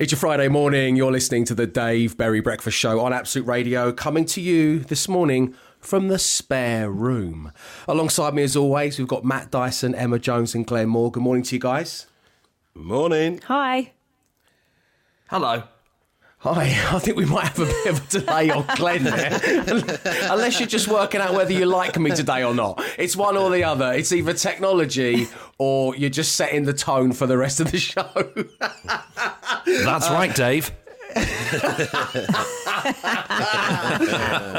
It's your Friday morning. You're listening to the Dave Berry Breakfast Show on Absolute Radio, coming to you this morning from the spare room. Alongside me, as always, we've got Matt Dyson, Emma Jones, and Glenn Moore. Good morning to you guys. Morning. Hi. Hello. Hi, I think we might have a bit of a delay on Glenn there. Unless you're just working out whether you like me today or not. It's one or the other. It's either technology or you're just setting the tone for the rest of the show. That's right, Dave.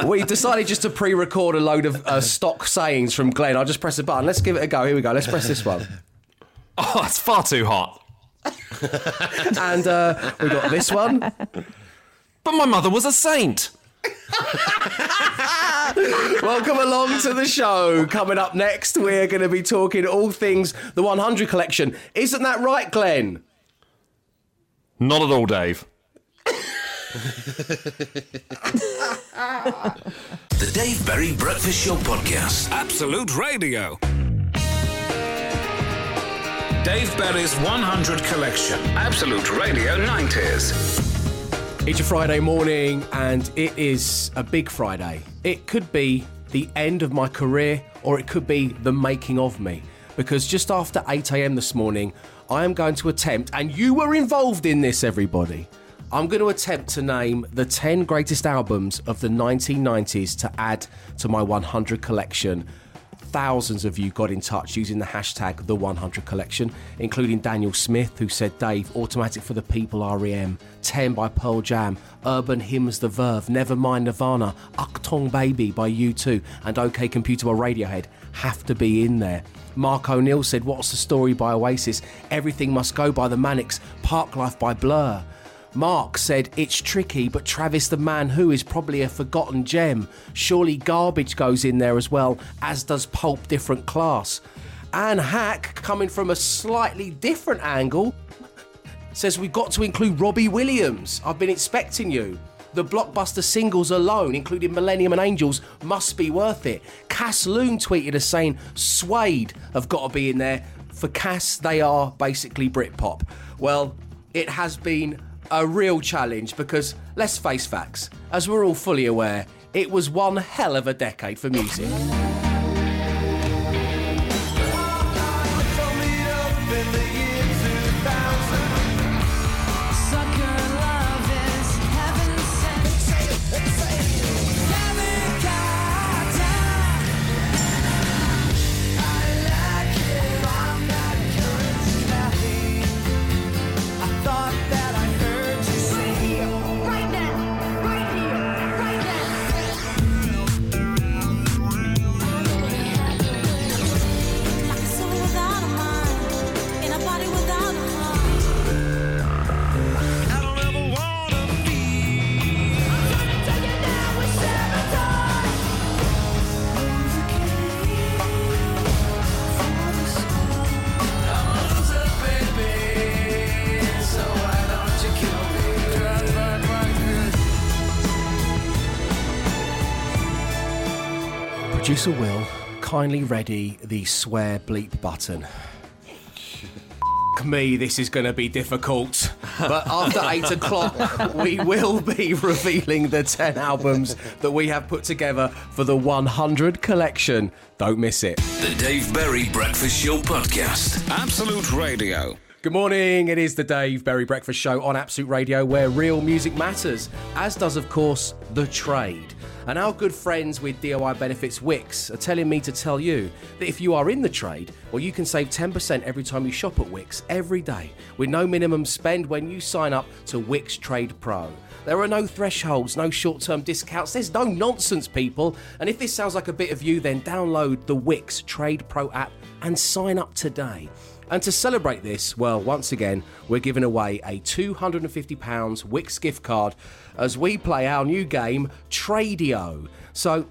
we decided just to pre-record a load of uh, stock sayings from Glenn. I'll just press a button. Let's give it a go. Here we go. Let's press this one. Oh, it's far too hot. and uh, we got this one. But my mother was a saint. Welcome along to the show. Coming up next, we're going to be talking all things the 100 collection. Isn't that right, Glenn? Not at all, Dave. the Dave Berry Breakfast Show Podcast. Absolute Radio. Dave Berry's 100 Collection. Absolute Radio 90s. It's a Friday morning and it is a big Friday. It could be the end of my career or it could be the making of me. Because just after 8am this morning, I am going to attempt, and you were involved in this, everybody. I'm going to attempt to name the 10 greatest albums of the 1990s to add to my 100 collection thousands of you got in touch using the hashtag the 100 collection, including Daniel Smith, who said, Dave, Automatic for the People REM, 10 by Pearl Jam, Urban Hymns The Verve, Nevermind Nirvana, Achtung Baby by U2, and OK Computer by Radiohead have to be in there. Mark O'Neill said, What's the story by Oasis? Everything must go by the Manics, Parklife by Blur. Mark said it's tricky, but Travis the Man Who is probably a forgotten gem. Surely garbage goes in there as well, as does Pulp Different Class. Anne Hack, coming from a slightly different angle, says we've got to include Robbie Williams. I've been expecting you. The blockbuster singles alone, including Millennium and Angels, must be worth it. Cass Loon tweeted us saying Suede have got to be in there. For Cass, they are basically Britpop. Well, it has been a real challenge because, let's face facts, as we're all fully aware, it was one hell of a decade for music. Producer Will, kindly ready the swear bleep button. me, this is going to be difficult. But after eight o'clock, we will be revealing the 10 albums that we have put together for the 100 collection. Don't miss it. The Dave Berry Breakfast Show Podcast. Absolute Radio. Good morning. It is the Dave Berry Breakfast Show on Absolute Radio where real music matters, as does, of course, the trade. And our good friends with DIY Benefits Wickes are telling me to tell you that if you are in the trade, well, you can save 10% every time you shop at Wickes every day with no minimum spend when you sign up to Wickes Trade Pro. There are no thresholds, no short term discounts, there's no nonsense, people. And if this sounds like a bit of you, then download the Wickes Trade Pro app and sign up today. And to celebrate this, well, once again, we're giving away a £250 Wickes gift card as we play our new game, Tradio. So,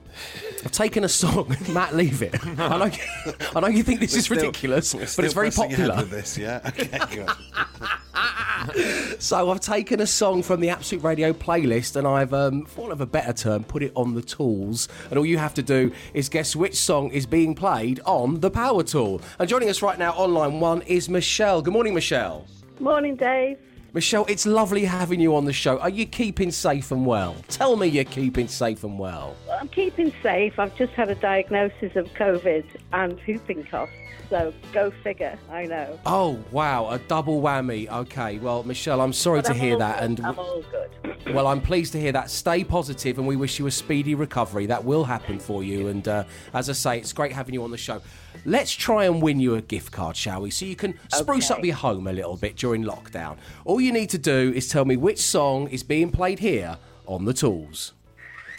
I've taken a song, Matt, leave it. I know, I know you think this We're is still- ridiculous, but it's very popular. with this, yeah. Okay. So I've taken a song from the Absolute Radio playlist and I've, um, for want of a better term, put it on the tools. And all you have to do is guess which song is being played on the power tool. And joining us right now on line one is Michelle. Good morning, Michelle. Morning, Dave. Michelle, it's lovely having you on the show. Are you keeping safe and well? Tell me you're keeping safe and well. I'm keeping safe. I've just had a diagnosis of COVID and whooping cough. So go figure. I know. Oh, wow, a double whammy. Okay, well, Michelle, I'm sorry But to I'm hear that. good. And I'm all good. well, I'm pleased to hear that. Stay positive and we wish you a speedy recovery. That will happen for you. And uh, as I say, it's great having you on the show. Let's try and win you a gift card, shall we? So you can spruce Okay. up your home a little bit during lockdown. All you need to do is tell me which song is being played here on the tools.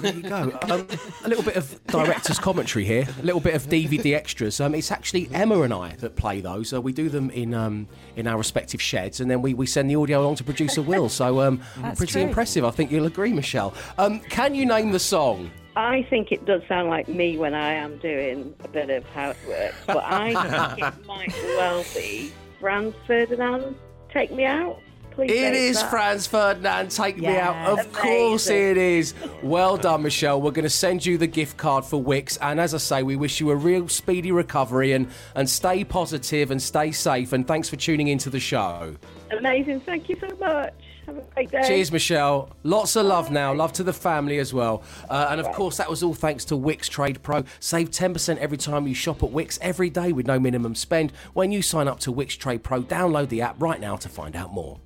So there you go. Um, a little bit of director's commentary here, a little bit of DVD extras. Um, it's actually Emma and I that play those. Uh, we do them in um, in our respective sheds, and then we, we send the audio along to producer Will. So um, pretty true. impressive. I think you'll agree, Michelle. Um, can you name the song? I think it does sound like me when I am doing a bit of housework, but I think it might well be Franz Ferdinand. Take me out, please. It is that. Franz Ferdinand. Take me out. Of course it is. Well done, Michelle. We're going to send you the gift card for Wickes. And as I say, we wish you a real speedy recovery and, and stay positive and stay safe. And thanks for tuning into the show. Amazing. Thank you so much. Have a great day. Cheers, Michelle. Lots of love now. Love to the family as well. Uh, and of course, that was all thanks to Wickes Trade Pro. Save 10% every time you shop at Wickes every day with no minimum spend when you sign up to Wickes Trade Pro. Download the app right now to find out more.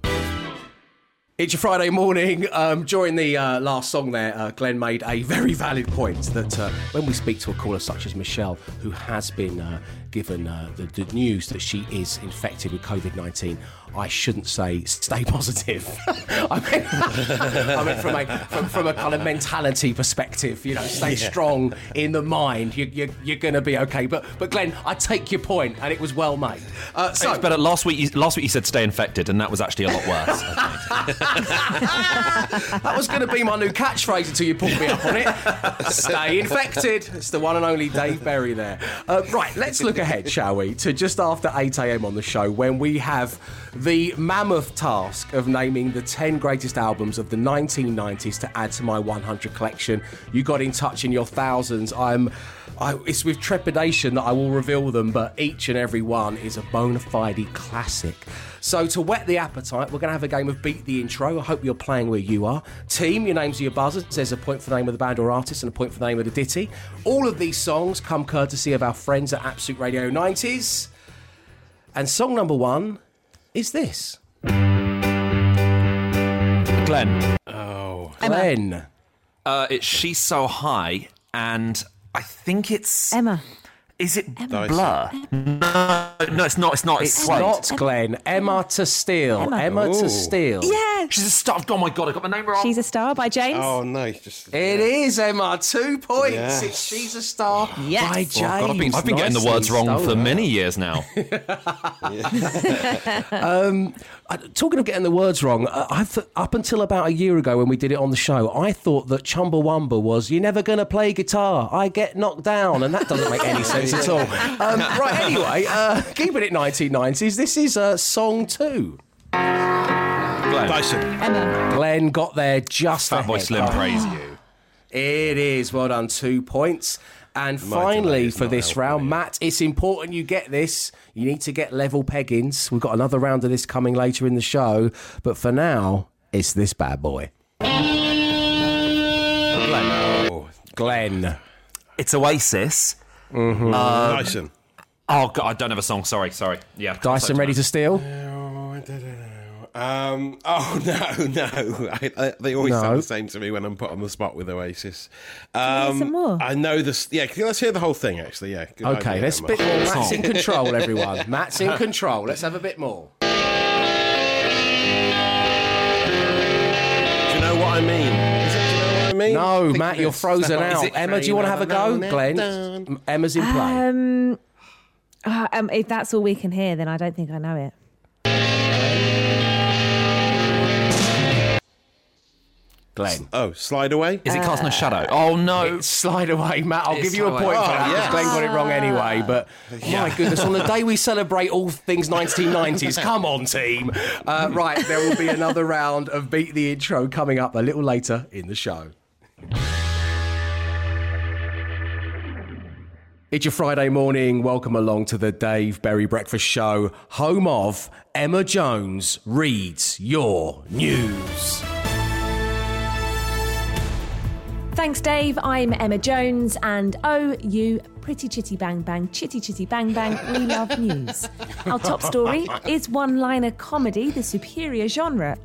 It's your Friday morning. Um, during the uh, last song there, uh, Glenn made a very valid point that uh, when we speak to a caller such as Michelle, who has been uh, given uh, the, the news that she is infected with COVID 19, I shouldn't say stay positive. I mean, I mean from, a, from, from a kind of mentality perspective, you know, stay strong in the mind. You, you, you're going to be okay. But, but Glenn, I take your point, and it was well made. Uh, so, It's better. Last week, you, last week you said stay infected, and that was actually a lot worse. That was going to be my new catchphrase until you pulled me up on it. Stay infected. It's the one and only Dave Berry there. Uh, right, let's look ahead, shall we, to just after 8 a.m. on the show when we have the mammoth task of naming the 10 greatest albums of the 1990s to add to my 100 collection. You got in touch in your thousands. I'm. I, it's with trepidation that I will reveal them, but each and every one is a bona fide classic. So, to whet the appetite, we're going to have a game of Beat the Intro. I hope you're playing where you are. Team, your names are your buzzers. There's a point for the name of the band or artist and a point for the name of the ditty. All of these songs come courtesy of our friends at Absolute Radio 90s. And song number one is this Glenn, Oh, Glenn. uh, it's she's so high, and I think it's Emma. Is it Blur? No, no, it's not. It's not. It's, It's Slate. not Glenn. Emma to Steal. Emma. Emma to Ooh. Steal. Yeah. She's a star. Oh my god, I got my name wrong. She's a Star by James. Oh no, it's just It is Emma. Two points. Yes. It's She's a Star Yes. by Oh, James. God, I've been, I've been getting the Nicely words wrong for stolen. many years now. Um, Uh, Talking of getting the words wrong, uh, I th- up until about a year ago when we did it on the show, I thought that Chumbawamba was "You're never gonna play guitar, I get knocked down," and that doesn't make any sense at all. Um, right, anyway, uh, keeping it 1990s. This is uh, song two. Glenn, Dyson. Emma. Glenn got there just Fatboy ahead. Slim Oh, praise you. It is well done, two points. And delay finally, for this helping round, me. Matt, it's important you get this. You need to get level peggings. We've got another round of this coming later in the show. But for now, it's this bad boy. Oh, Glenn. It's Oasis. Uh, Dyson. Oh god, I don't have a song. Sorry, sorry. Yeah, Dyson ready to steal? Oh, I don't know. Um, oh no, no! I, I, they always No. sound the same to me when I'm put on the spot with Oasis. Um, some more? I know this. Yeah, can- let's hear the whole thing. Actually, yeah. Good Okay, let's Emma. bit more. Matt's in control, everyone. Matt's in control. Let's have a bit more. Do you know what I mean? Is it, do you know what I mean? No, Think Matt, you're frozen out. Emma, do you want to have a go? Glenn, Emma's in play. Um, uh, um, if that's all we can hear, then I don't think I know it. Glenn. Oh, slide away. Is it casting a shadow? Oh no! It's slide away, Matt. I'll It's give you a slide point away. for that. Oh, because yes. Glenn got it wrong anyway. But my goodness, on the day we celebrate all things 1990s, come on, team. Uh, right, there will be another round of Beat the Intro coming up a little later in the show. It's your Friday morning. Welcome along to the Dave Berry Breakfast Show, home of Emma Jones reads your news. Thanks, Dave. I'm Emma Jones, and oh, you pretty chitty bang bang, chitty chitty bang bang, we love news. Our top story is one liner comedy, the superior genre.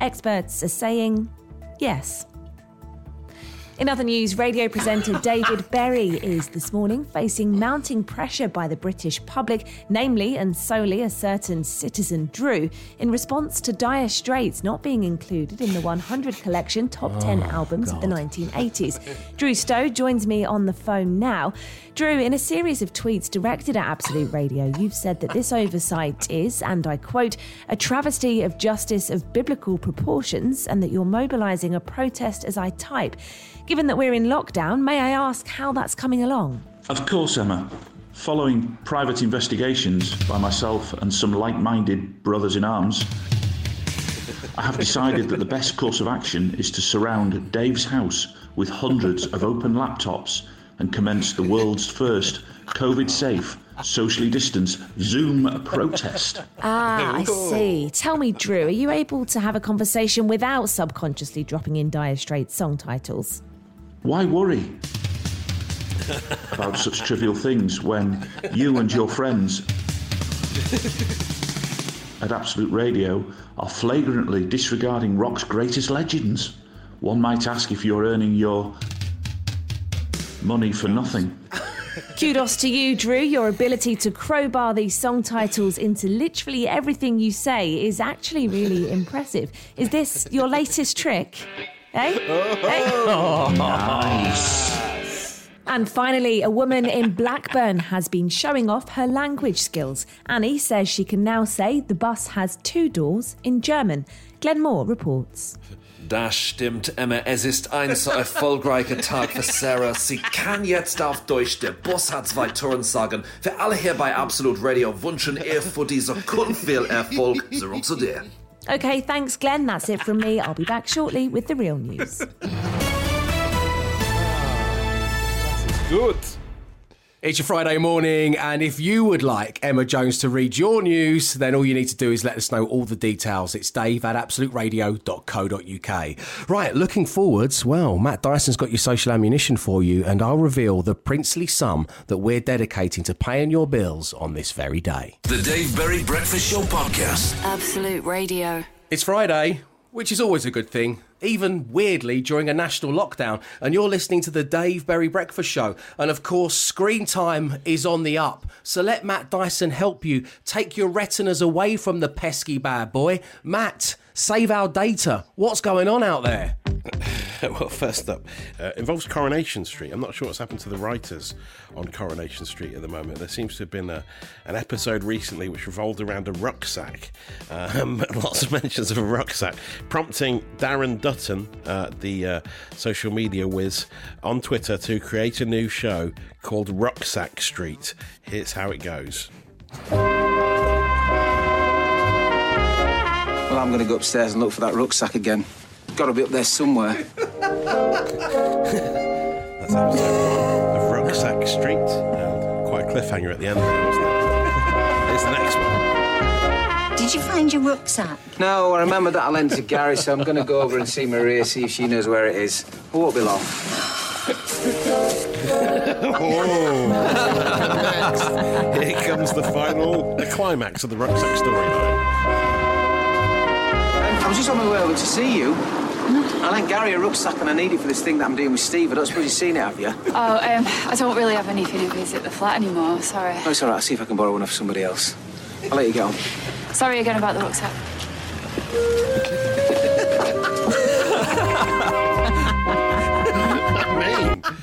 Experts are saying yes. In other news, radio presenter David Berry is this morning facing mounting pressure by the British public, namely and solely a certain citizen Drew, in response to Dire Straits not being included in the 100 collection top 10 albums of the 1980s. Drew Stowe joins me on the phone now. Drew, in a series of tweets directed at Absolute Radio, you've said that this oversight is, and I quote, a travesty of justice of biblical proportions, and that you're mobilising a protest as I type. Given that we're in lockdown, may I ask how that's coming along? Of course, Emma. Following private investigations by myself and some like minded brothers in arms, I have decided that the best course of action is to surround Dave's house with hundreds of open laptops and commence the world's first COVID safe, socially distanced Zoom protest. Ah, I see. Tell me, Drew, are you able to have a conversation without subconsciously dropping in Dire Straits song titles? Why worry about such trivial things when you and your friends at Absolute Radio are flagrantly disregarding rock's greatest legends? One might ask if you're earning your money for nothing. Kudos to you, Drew. Your ability to crowbar these song titles into literally everything you say is actually really impressive. Is this your latest trick? Eh? Eh? Nice. And finally, a woman in Blackburn has been showing off her language skills. Annie says she can now say the bus has two doors in German. Glenn Moore reports. Das stimmt, Emma. Es ist ein so erfolgreicher Tag für Sarah. Sie kann jetzt auf Deutsch, der Bus hat zwei Touren sagen. Für alle hier bei Absolute Radio wünschen ihr für diese Kunst viel Erfolg. Zurück zu dir. Okay, thanks, Glenn. That's it from me. I'll be back shortly with the real news. Good. It's your Friday morning, and if you would like Emma Jones to read your news, then all you need to do is let us know all the details. It's dave at absoluteradio.co.uk. Right, looking forwards, well, Matt Dyson's got your social ammunition for you, and I'll reveal the princely sum that we're dedicating to paying your bills on this very day. The Dave Berry Breakfast Show Podcast. Absolute Radio. It's Friday, which is always a good thing, even weirdly during a national lockdown. And you're listening to the Dave Berry Breakfast Show. And of course, screen time is on the up. So let Matt Dyson help you take your retinas away from the pesky bad boy. Matt, save our data. What's going on out there? well, first up, uh, involves Coronation Street. I'm not sure what's happened to the writers on Coronation Street at the moment. There seems to have been a, an episode recently which revolved around a rucksack. Um, lots of mentions of a rucksack, prompting Darren Dutton, uh, the uh, social media whiz, on Twitter to create a new show called Rucksack Street. Here's how it goes. Well, I'm going to go upstairs and look for that rucksack again. Got to be up there somewhere. That's episode one of Rucksack Street. And quite a cliffhanger at the end there, wasn't it? Here's the next one. Did you find your rucksack? No, I remember that I lent to Gary, so I'm going to go over and see Maria, see if she knows where it is. I won't be long. Next, oh. here comes the final, the climax of the rucksack storyline. I was just on my way over to see you. I lent Gary a rucksack and I need it for this thing that I'm doing with Steve. I don't suppose you've seen it, have you? Oh, um, I don't really have anything to visit the flat anymore. Sorry. Oh, it's all right. I'll see if I can borrow one off somebody else. I'll let you go. Sorry again about the rucksack.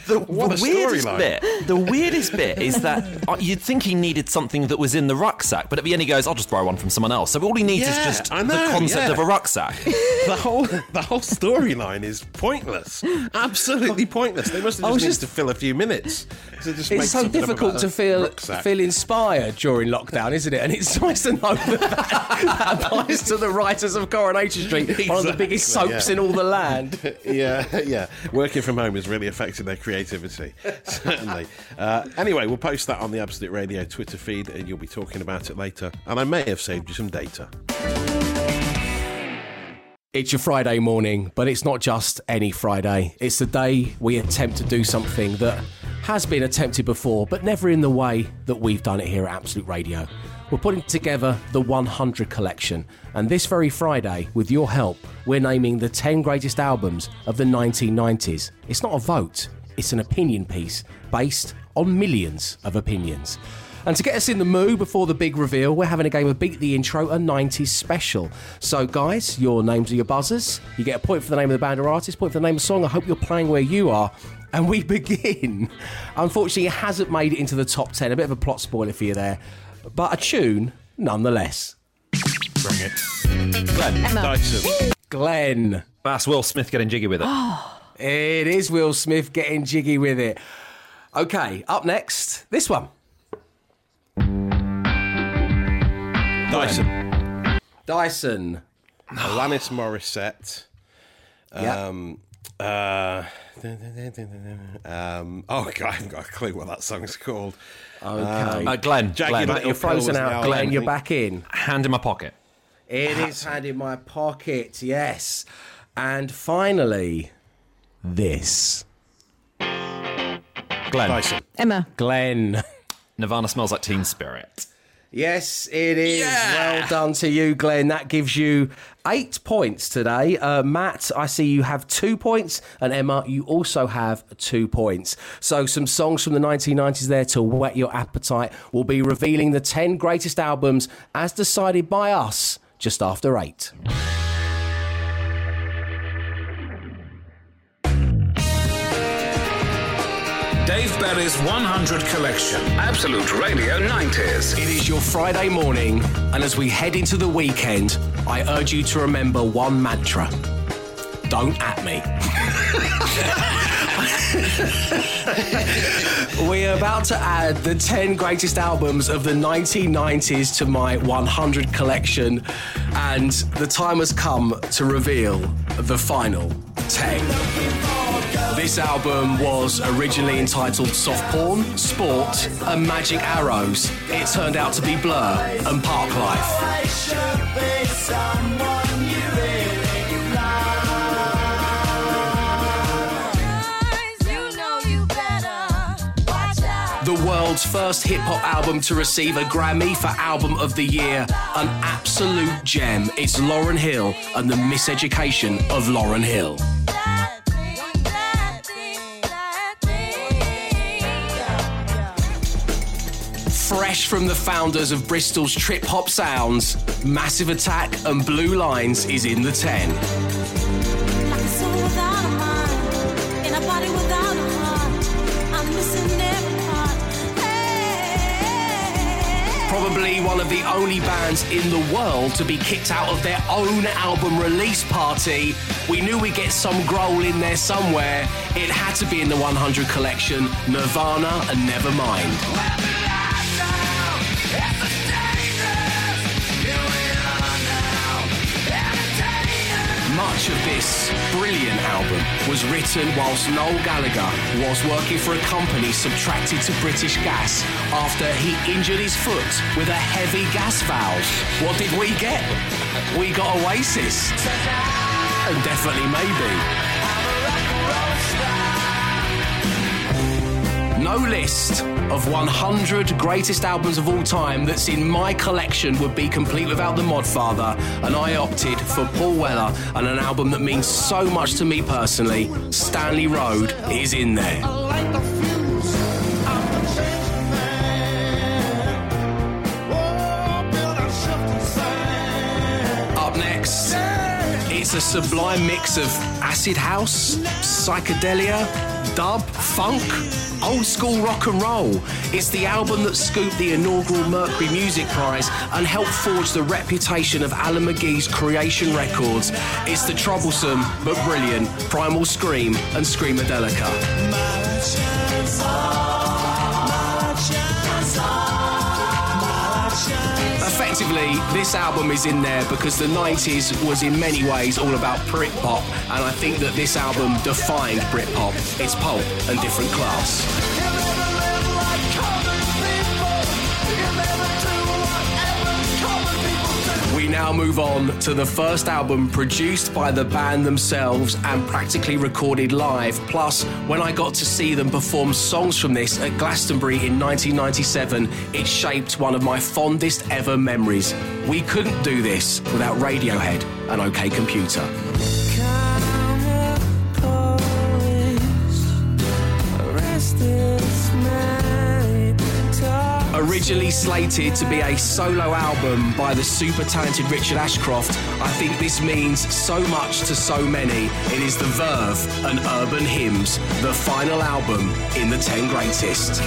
The, What the weirdest storyline. bit, the weirdest bit is that uh, you'd think he needed something that was in the rucksack, but at the end he goes, "I'll just borrow one from someone else." So all he needs Yeah, is just I the concept yeah. of a rucksack. the whole the whole storyline is pointless. Absolutely pointless. They must have I just was just- to fill a few minutes. to just It's so difficult to feel rucksack. feel inspired during lockdown, isn't it? And it's nice to know that that, that applies to the writers of Coronation Street, one of the biggest soaps yeah. in all the land. yeah, yeah. Working from home has really affected their creativity, certainly. Uh, anyway, we'll post that on the Absolute Radio Twitter feed, and you'll be talking about it later. And I may have saved you some data. It's your Friday morning, but it's not just any Friday. It's the day we attempt to do something that has been attempted before, but never in the way that we've done it here at Absolute Radio. We're putting together the 100 collection, and this very Friday, with your help, we're naming the 10 greatest albums of the 1990s. It's not a vote, it's an opinion piece based on millions of opinions. And to get us in the mood before the big reveal, we're having a game of Beat the Intro, a 90s special. So, guys, your names are your buzzers. You get a point for the name of the band or artist, point for the name of the song. I hope you're playing where you are. And we begin. Unfortunately, it hasn't made it into the top 10. A bit of a plot spoiler for you there. But a tune, nonetheless. Bring it. Glenn. Emma. Dyson. Glenn. That's Will Smith getting jiggy with it. It is Will Smith getting jiggy with it. Okay, up next, this one. Dyson. Dyson. Alanis Morissette. Yeah. Um, uh, um, oh, God, I haven't got a clue what that song's called. Okay. Uh, Glenn, Glenn, Little You're frozen out, Glenn. album, You're back in. hand in my pocket. It is hand in my pocket, yes. And finally, this. Glenn, Dyson. Emma. Glenn. Nirvana smells like Teen Spirit. Yes, it is. Well done to you, Glenn. That gives you eight points today. Uh, Matt, I see you have two points, and Emma, you also have two points. So, some songs from the 1990s there to whet your appetite. We'll be revealing the 10 greatest albums as decided by us just after eight. Dave Berry's 100 collection. Absolute Radio 90s. It is your Friday morning, and as we head into the weekend, I urge you to remember one mantra don't at me. We're about to add the 10 greatest albums of the 1990s to my 100 collection, and the time has come to reveal the final 10. This album was originally entitled Soft Porn, Sport, and Magic Arrows. It turned out to be Blur and Park world's first hip hop album to receive a Grammy for Album of the Year. An absolute gem. It's Lauryn Hill and the Miseducation of Lauryn Hill. Fresh from the founders of Bristol's Trip Hop Sounds, Massive Attack and Blue Lines is in the 10. Probably one of the only bands in the world to be kicked out of their own album release party. We knew we'd get some growl in there somewhere. It had to be in the 100 collection, Nirvana and Nevermind. Much of this brilliant album was written whilst Noel Gallagher was working for a company subtracted to British Gas after he injured his foot with a heavy gas valve. What did we get? We got Oasis. And definitely maybe. No list of 100 greatest albums of all time that's in my collection would be complete without the Modfather, and I opted for Paul Weller and an album that means so much to me personally. Stanley Road is in there. Up next, it's a sublime mix of acid house, psychedelia, dub, funk, old school rock and roll. It's the album that scooped the inaugural Mercury Music Prize and helped forge the reputation of Alan McGee's Creation Records. It's the troublesome but brilliant Primal Scream and Screamadelica. Effectively, this album is in there because the 90s was in many ways all about Britpop, and I think that this album defined Britpop. It's pulp and different class. Now move on to the first album produced by the band themselves and practically recorded live. Plus, when I got to see them perform songs from this at Glastonbury in 1997, it shaped one of my fondest ever memories. We couldn't do this without Radiohead and OK Computer. Originally slated to be a solo album by the super talented Richard Ashcroft, I think this means so much to so many. It is The Verve and Urban Hymns, the final album in the 10 greatest.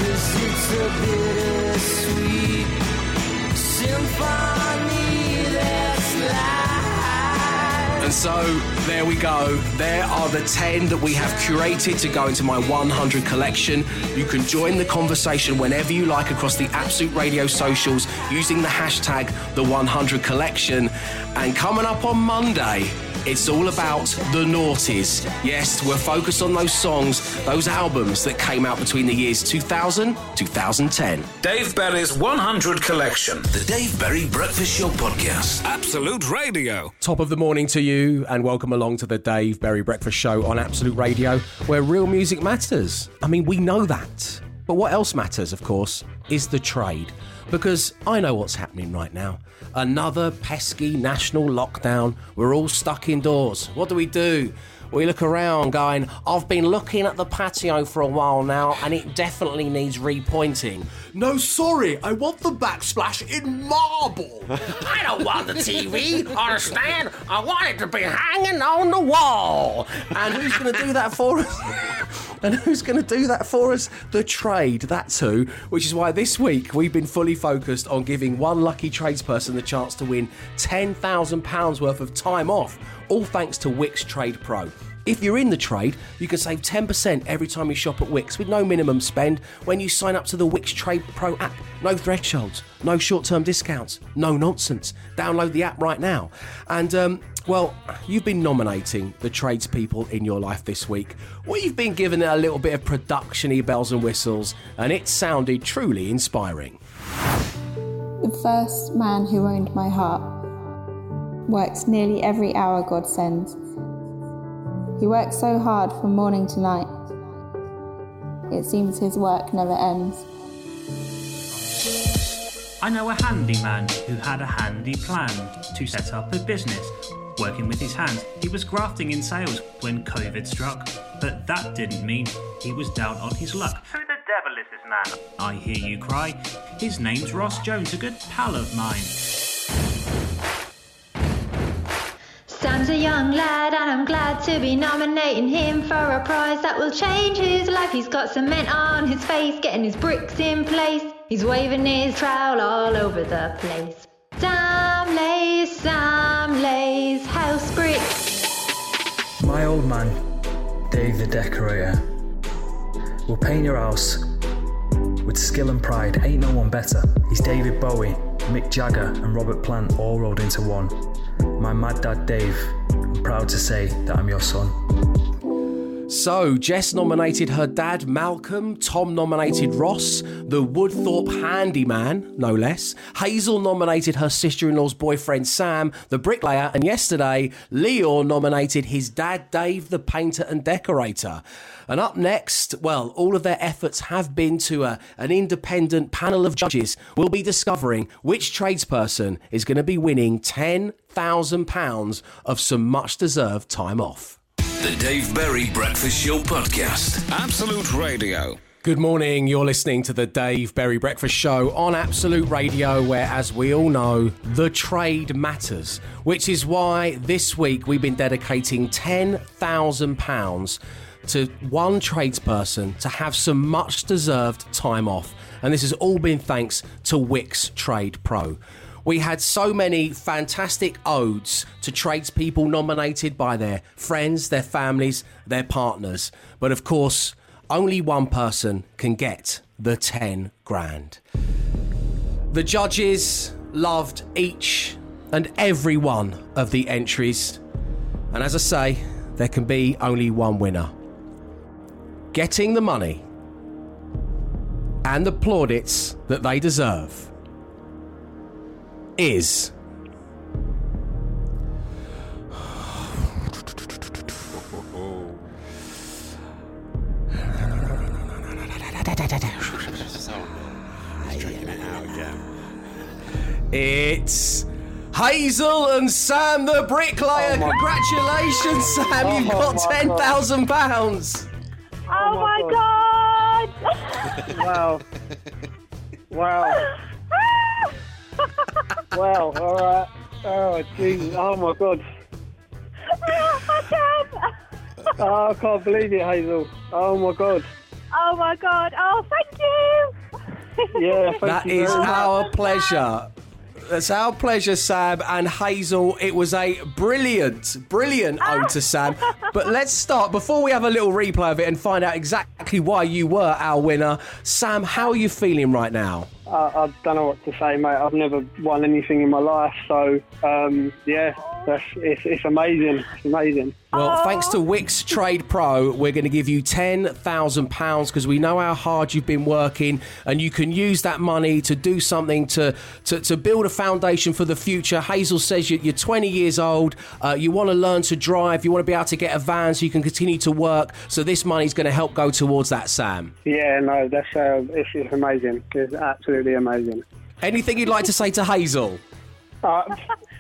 And so there we go. There are the 10 that we have curated to go into my 100 collection. You can join the conversation whenever you like across the Absolute Radio socials using the hashtag the 100 collection. And coming up on Monday, it's all about the noughties. Yes, we're focused on those songs, those albums that came out between the years 2000 2010. Dave Berry's 100 collection. The Dave Berry Breakfast Show Podcast. Absolute Radio. Top of the morning to you, and welcome along to the Dave Berry Breakfast Show on Absolute Radio, where real music matters. I mean, we know that. But what else matters, of course, is the trade. Because I know what's happening right now. Another pesky national lockdown. We're all stuck indoors. What do we do? We look around going, I've been looking at the patio for a while now and it definitely needs repointing. No, sorry, I want the backsplash in marble. I don't want the TV on a stand. I want it to be hanging on the wall. And who's going to do that for us? And who's going to do that for us? The trade, that's who. Which is why this week we've been fully focused on giving one lucky tradesperson the chance to win £10,000 worth of time off, all thanks to Wickes Trade Pro. If you're in the trade, you can save 10% every time you shop at Wickes with no minimum spend when you sign up to the Wickes Trade Pro app. No thresholds, no short term discounts, no nonsense. Download the app right now. And, um, well, you've been nominating the tradespeople in your life this week. You've been giving it a little bit of production bells and whistles, and it sounded truly inspiring. The first man who owned my heart works nearly every hour God sends. He works so hard from morning to night. It seems his work never ends. I know a handyman who had a handy plan to set up a business. Working with his hands, he was grafting in sales when COVID struck. But that didn't mean he was down on his luck. Who the devil is this man? I hear you cry. His name's Ross Jones, a good pal of mine. Sam's a young lad, and I'm glad to be nominating him for a prize that will change his life. He's got cement on his face, getting his bricks in place. He's waving his trowel all over the place. Sam lays, Sam lays house bricks. My old man, Dave the Decorator, will paint your house with skill and pride. Ain't no one better. He's David Bowie, Mick Jagger, and Robert Plant all rolled into one. My mad dad Dave, I'm proud to say that I'm your son. So, Jess nominated her dad, Malcolm. Tom nominated Ross, the Woodthorpe handyman, no less. Hazel nominated her sister in law's boyfriend, Sam, the bricklayer. And yesterday, Leo nominated his dad, Dave, the painter and decorator. And up next, well, all of their efforts have been to a, an independent panel of judges. We'll be discovering which tradesperson is going to be winning £10,000 of some much deserved time off. The Dave Berry Breakfast Show Podcast. Absolute Radio. Good morning. You're listening to the Dave Berry Breakfast Show on Absolute Radio, where, as we all know, the trade matters, which is why this week we've been dedicating £10,000 to one tradesperson to have some much deserved time off. And this has all been thanks to Wickes Trade Pro. We had so many fantastic odes to tradespeople nominated by their friends, their families, their partners. But of course, only one person can get the 10 grand. The judges loved each and every one of the entries. And as I say, there can be only one winner. Getting the money and the plaudits that they deserve is. It's Hazel and Sam the bricklayer. Oh Congratulations, Sam! Oh You've got my ten God. thousand pounds. Oh, my god! wow. Wow. Wow, alright. Oh, Jesus. Oh, my God. Oh, I can't believe it, Hazel. Oh, my God. Oh my god! Oh, thank you. Yeah, thank That you is very much. our pleasure. That's our pleasure, Sam and Hazel. It was a brilliant, brilliant ode to Sam. But let's start before we have a little replay of it and find out exactly why you were our winner. Sam, how are you feeling right now? I, I don't know what to say, mate. I've never won anything in my life, so um, yeah, that's, it's, it's amazing. It's amazing. Well, thanks to Wickes Trade Pro, we're going to give you £10,000 because we know how hard you've been working and you can use that money to do something to, to, to build a foundation for the future. Hazel says you- you're 20 years old, uh, you want to learn to drive, you want to be able to get a van so you can continue to work. So this money's going to help go towards that, Sam. Yeah, no, that's uh, it's, it's amazing. It's absolutely amazing. Anything you'd like to say to Hazel? Uh,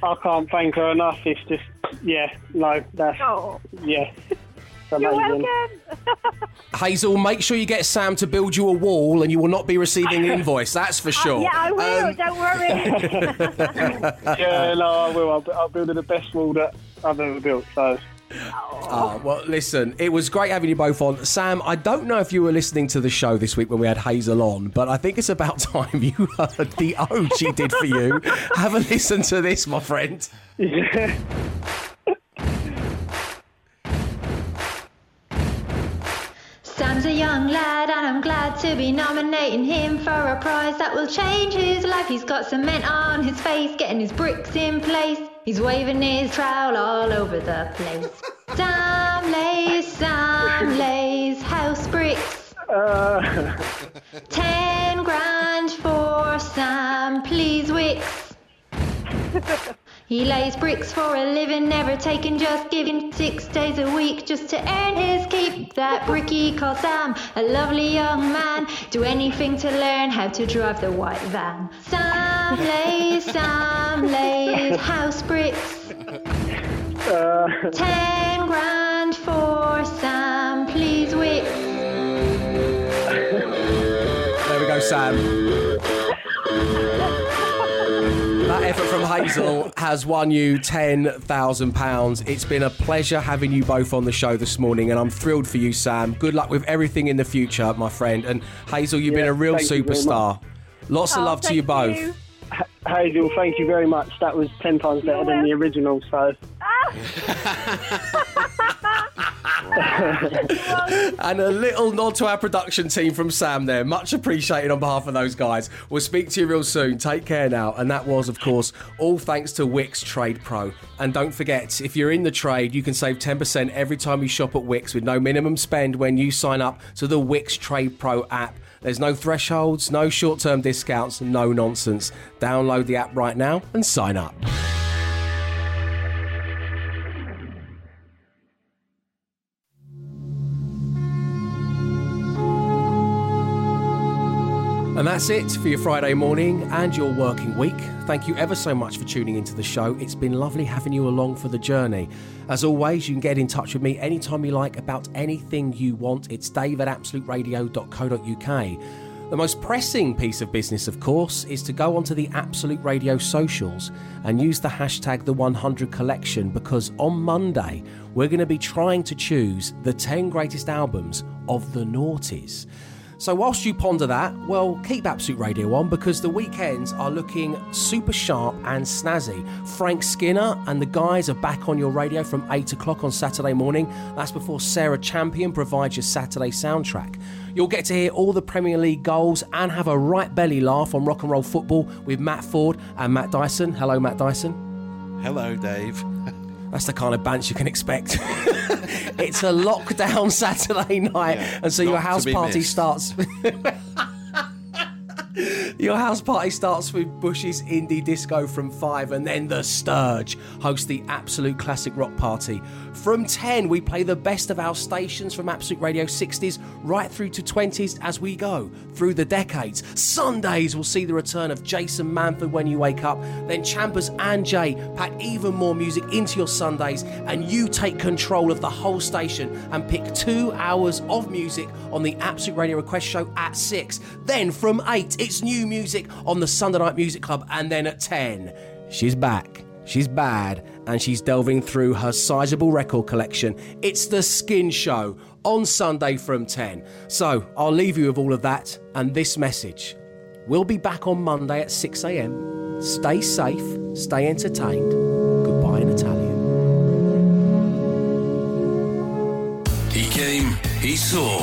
I can't thank her enough. It's just, yeah, no, that's, yeah, it's amazing. Hazel, make sure you get Sam to build you a wall and you will not be receiving an invoice, that's for sure. Yeah, I will. Um, don't worry. yeah, no, I will. I'll, I'll build the best wall that I've ever built. So, Oh, well, listen, it was great having you both on. Sam, I don't know if you were listening to the show this week when we had Hazel on, but I think it's about time you heard the ode she did for you. Have a listen to this, my friend. yeah. Sam's a young lad, and I'm glad to be nominating him for a prize that will change his life. He's got cement on his face, getting his bricks in place. He's waving his trowel all over the place. Sam lays, Sam lays house bricks. Uh. Ten grand for Sam, please, Wickes. He lays bricks for a living, never taking, just giving six days a week just to earn his keep. That bricky called Sam, a lovely young man, do anything to learn how to drive the white van. Sam lays, Sam lays house bricks. Uh. Ten grand for Sam, please, Wickes. There we go, Sam. That effort from Hazel has won you £10,000. It's been a pleasure having you both on the show this morning, and I'm thrilled for you, Sam. Good luck with everything in the future, my friend. And Hazel, you've been a real thank you very superstar. Lots of Oh, love to you both. thank Hazel, thank you very much. That was ten times better than the original. So, And a little nod to our production team from Sam there. Much appreciated on behalf of those guys. We'll speak to you real soon. Take care now. And that was, of course, all thanks to Wickes Trade Pro. And don't forget, if you're in the trade, you can save 10% every time you shop at Wickes with no minimum spend when you sign up to the Wickes Trade Pro app. There's no thresholds, no short term discounts, no nonsense. Download the app right now and sign up. And that's it for your Friday morning and your working week. Thank you ever so much for tuning into the show. It's been lovely having you along for the journey. As always, you can get in touch with me anytime you like about anything you want. It's dave at absoluteradio.co.uk. The most pressing piece of business, of course, is to go onto the Absolute Radio socials and use the hashtag the 100 collection because on Monday we're going to be trying to choose the 10 greatest albums of the noughties. So, whilst you ponder that, well, keep Absolute Radio on because the weekends are looking super sharp and snazzy. Frank Skinner and the guys are back on your radio from 8 o'clock on Saturday morning. That's before Sarah Champion provides your Saturday soundtrack. You'll get to hear all the Premier League goals and have a right belly laugh on rock and roll football with Matt Forde and Matt Dyson. Hello, Matt Dyson. Hello, Dave. That's the kind of bants you can expect. it's a lockdown Saturday night, Yeah, and so your house party missed. starts. Your house party starts with Bush's indie disco from 5 and then The Sturge hosts the Absolute Classic Rock Party. From 10, we play the best of our stations from Absolute Radio 60s right through to 20s as we go through the decades. Sundays will see the return of Jason Manford when you wake up. Then Champers and Jay pack even more music into your Sundays and you take control of the whole station and pick two hours of music on the Absolute Radio Request Show at 6. Then from 8, it's new music on the Sunday Night Music Club. And then at 10, she's back. She's bad and she's delving through her sizable record collection. It's the Skin Show on Sunday from 10. So I'll leave you with all of that and this message. We'll be back on Monday at 6 a.m. Stay safe, stay entertained. Goodbye in Italian. He came, he saw,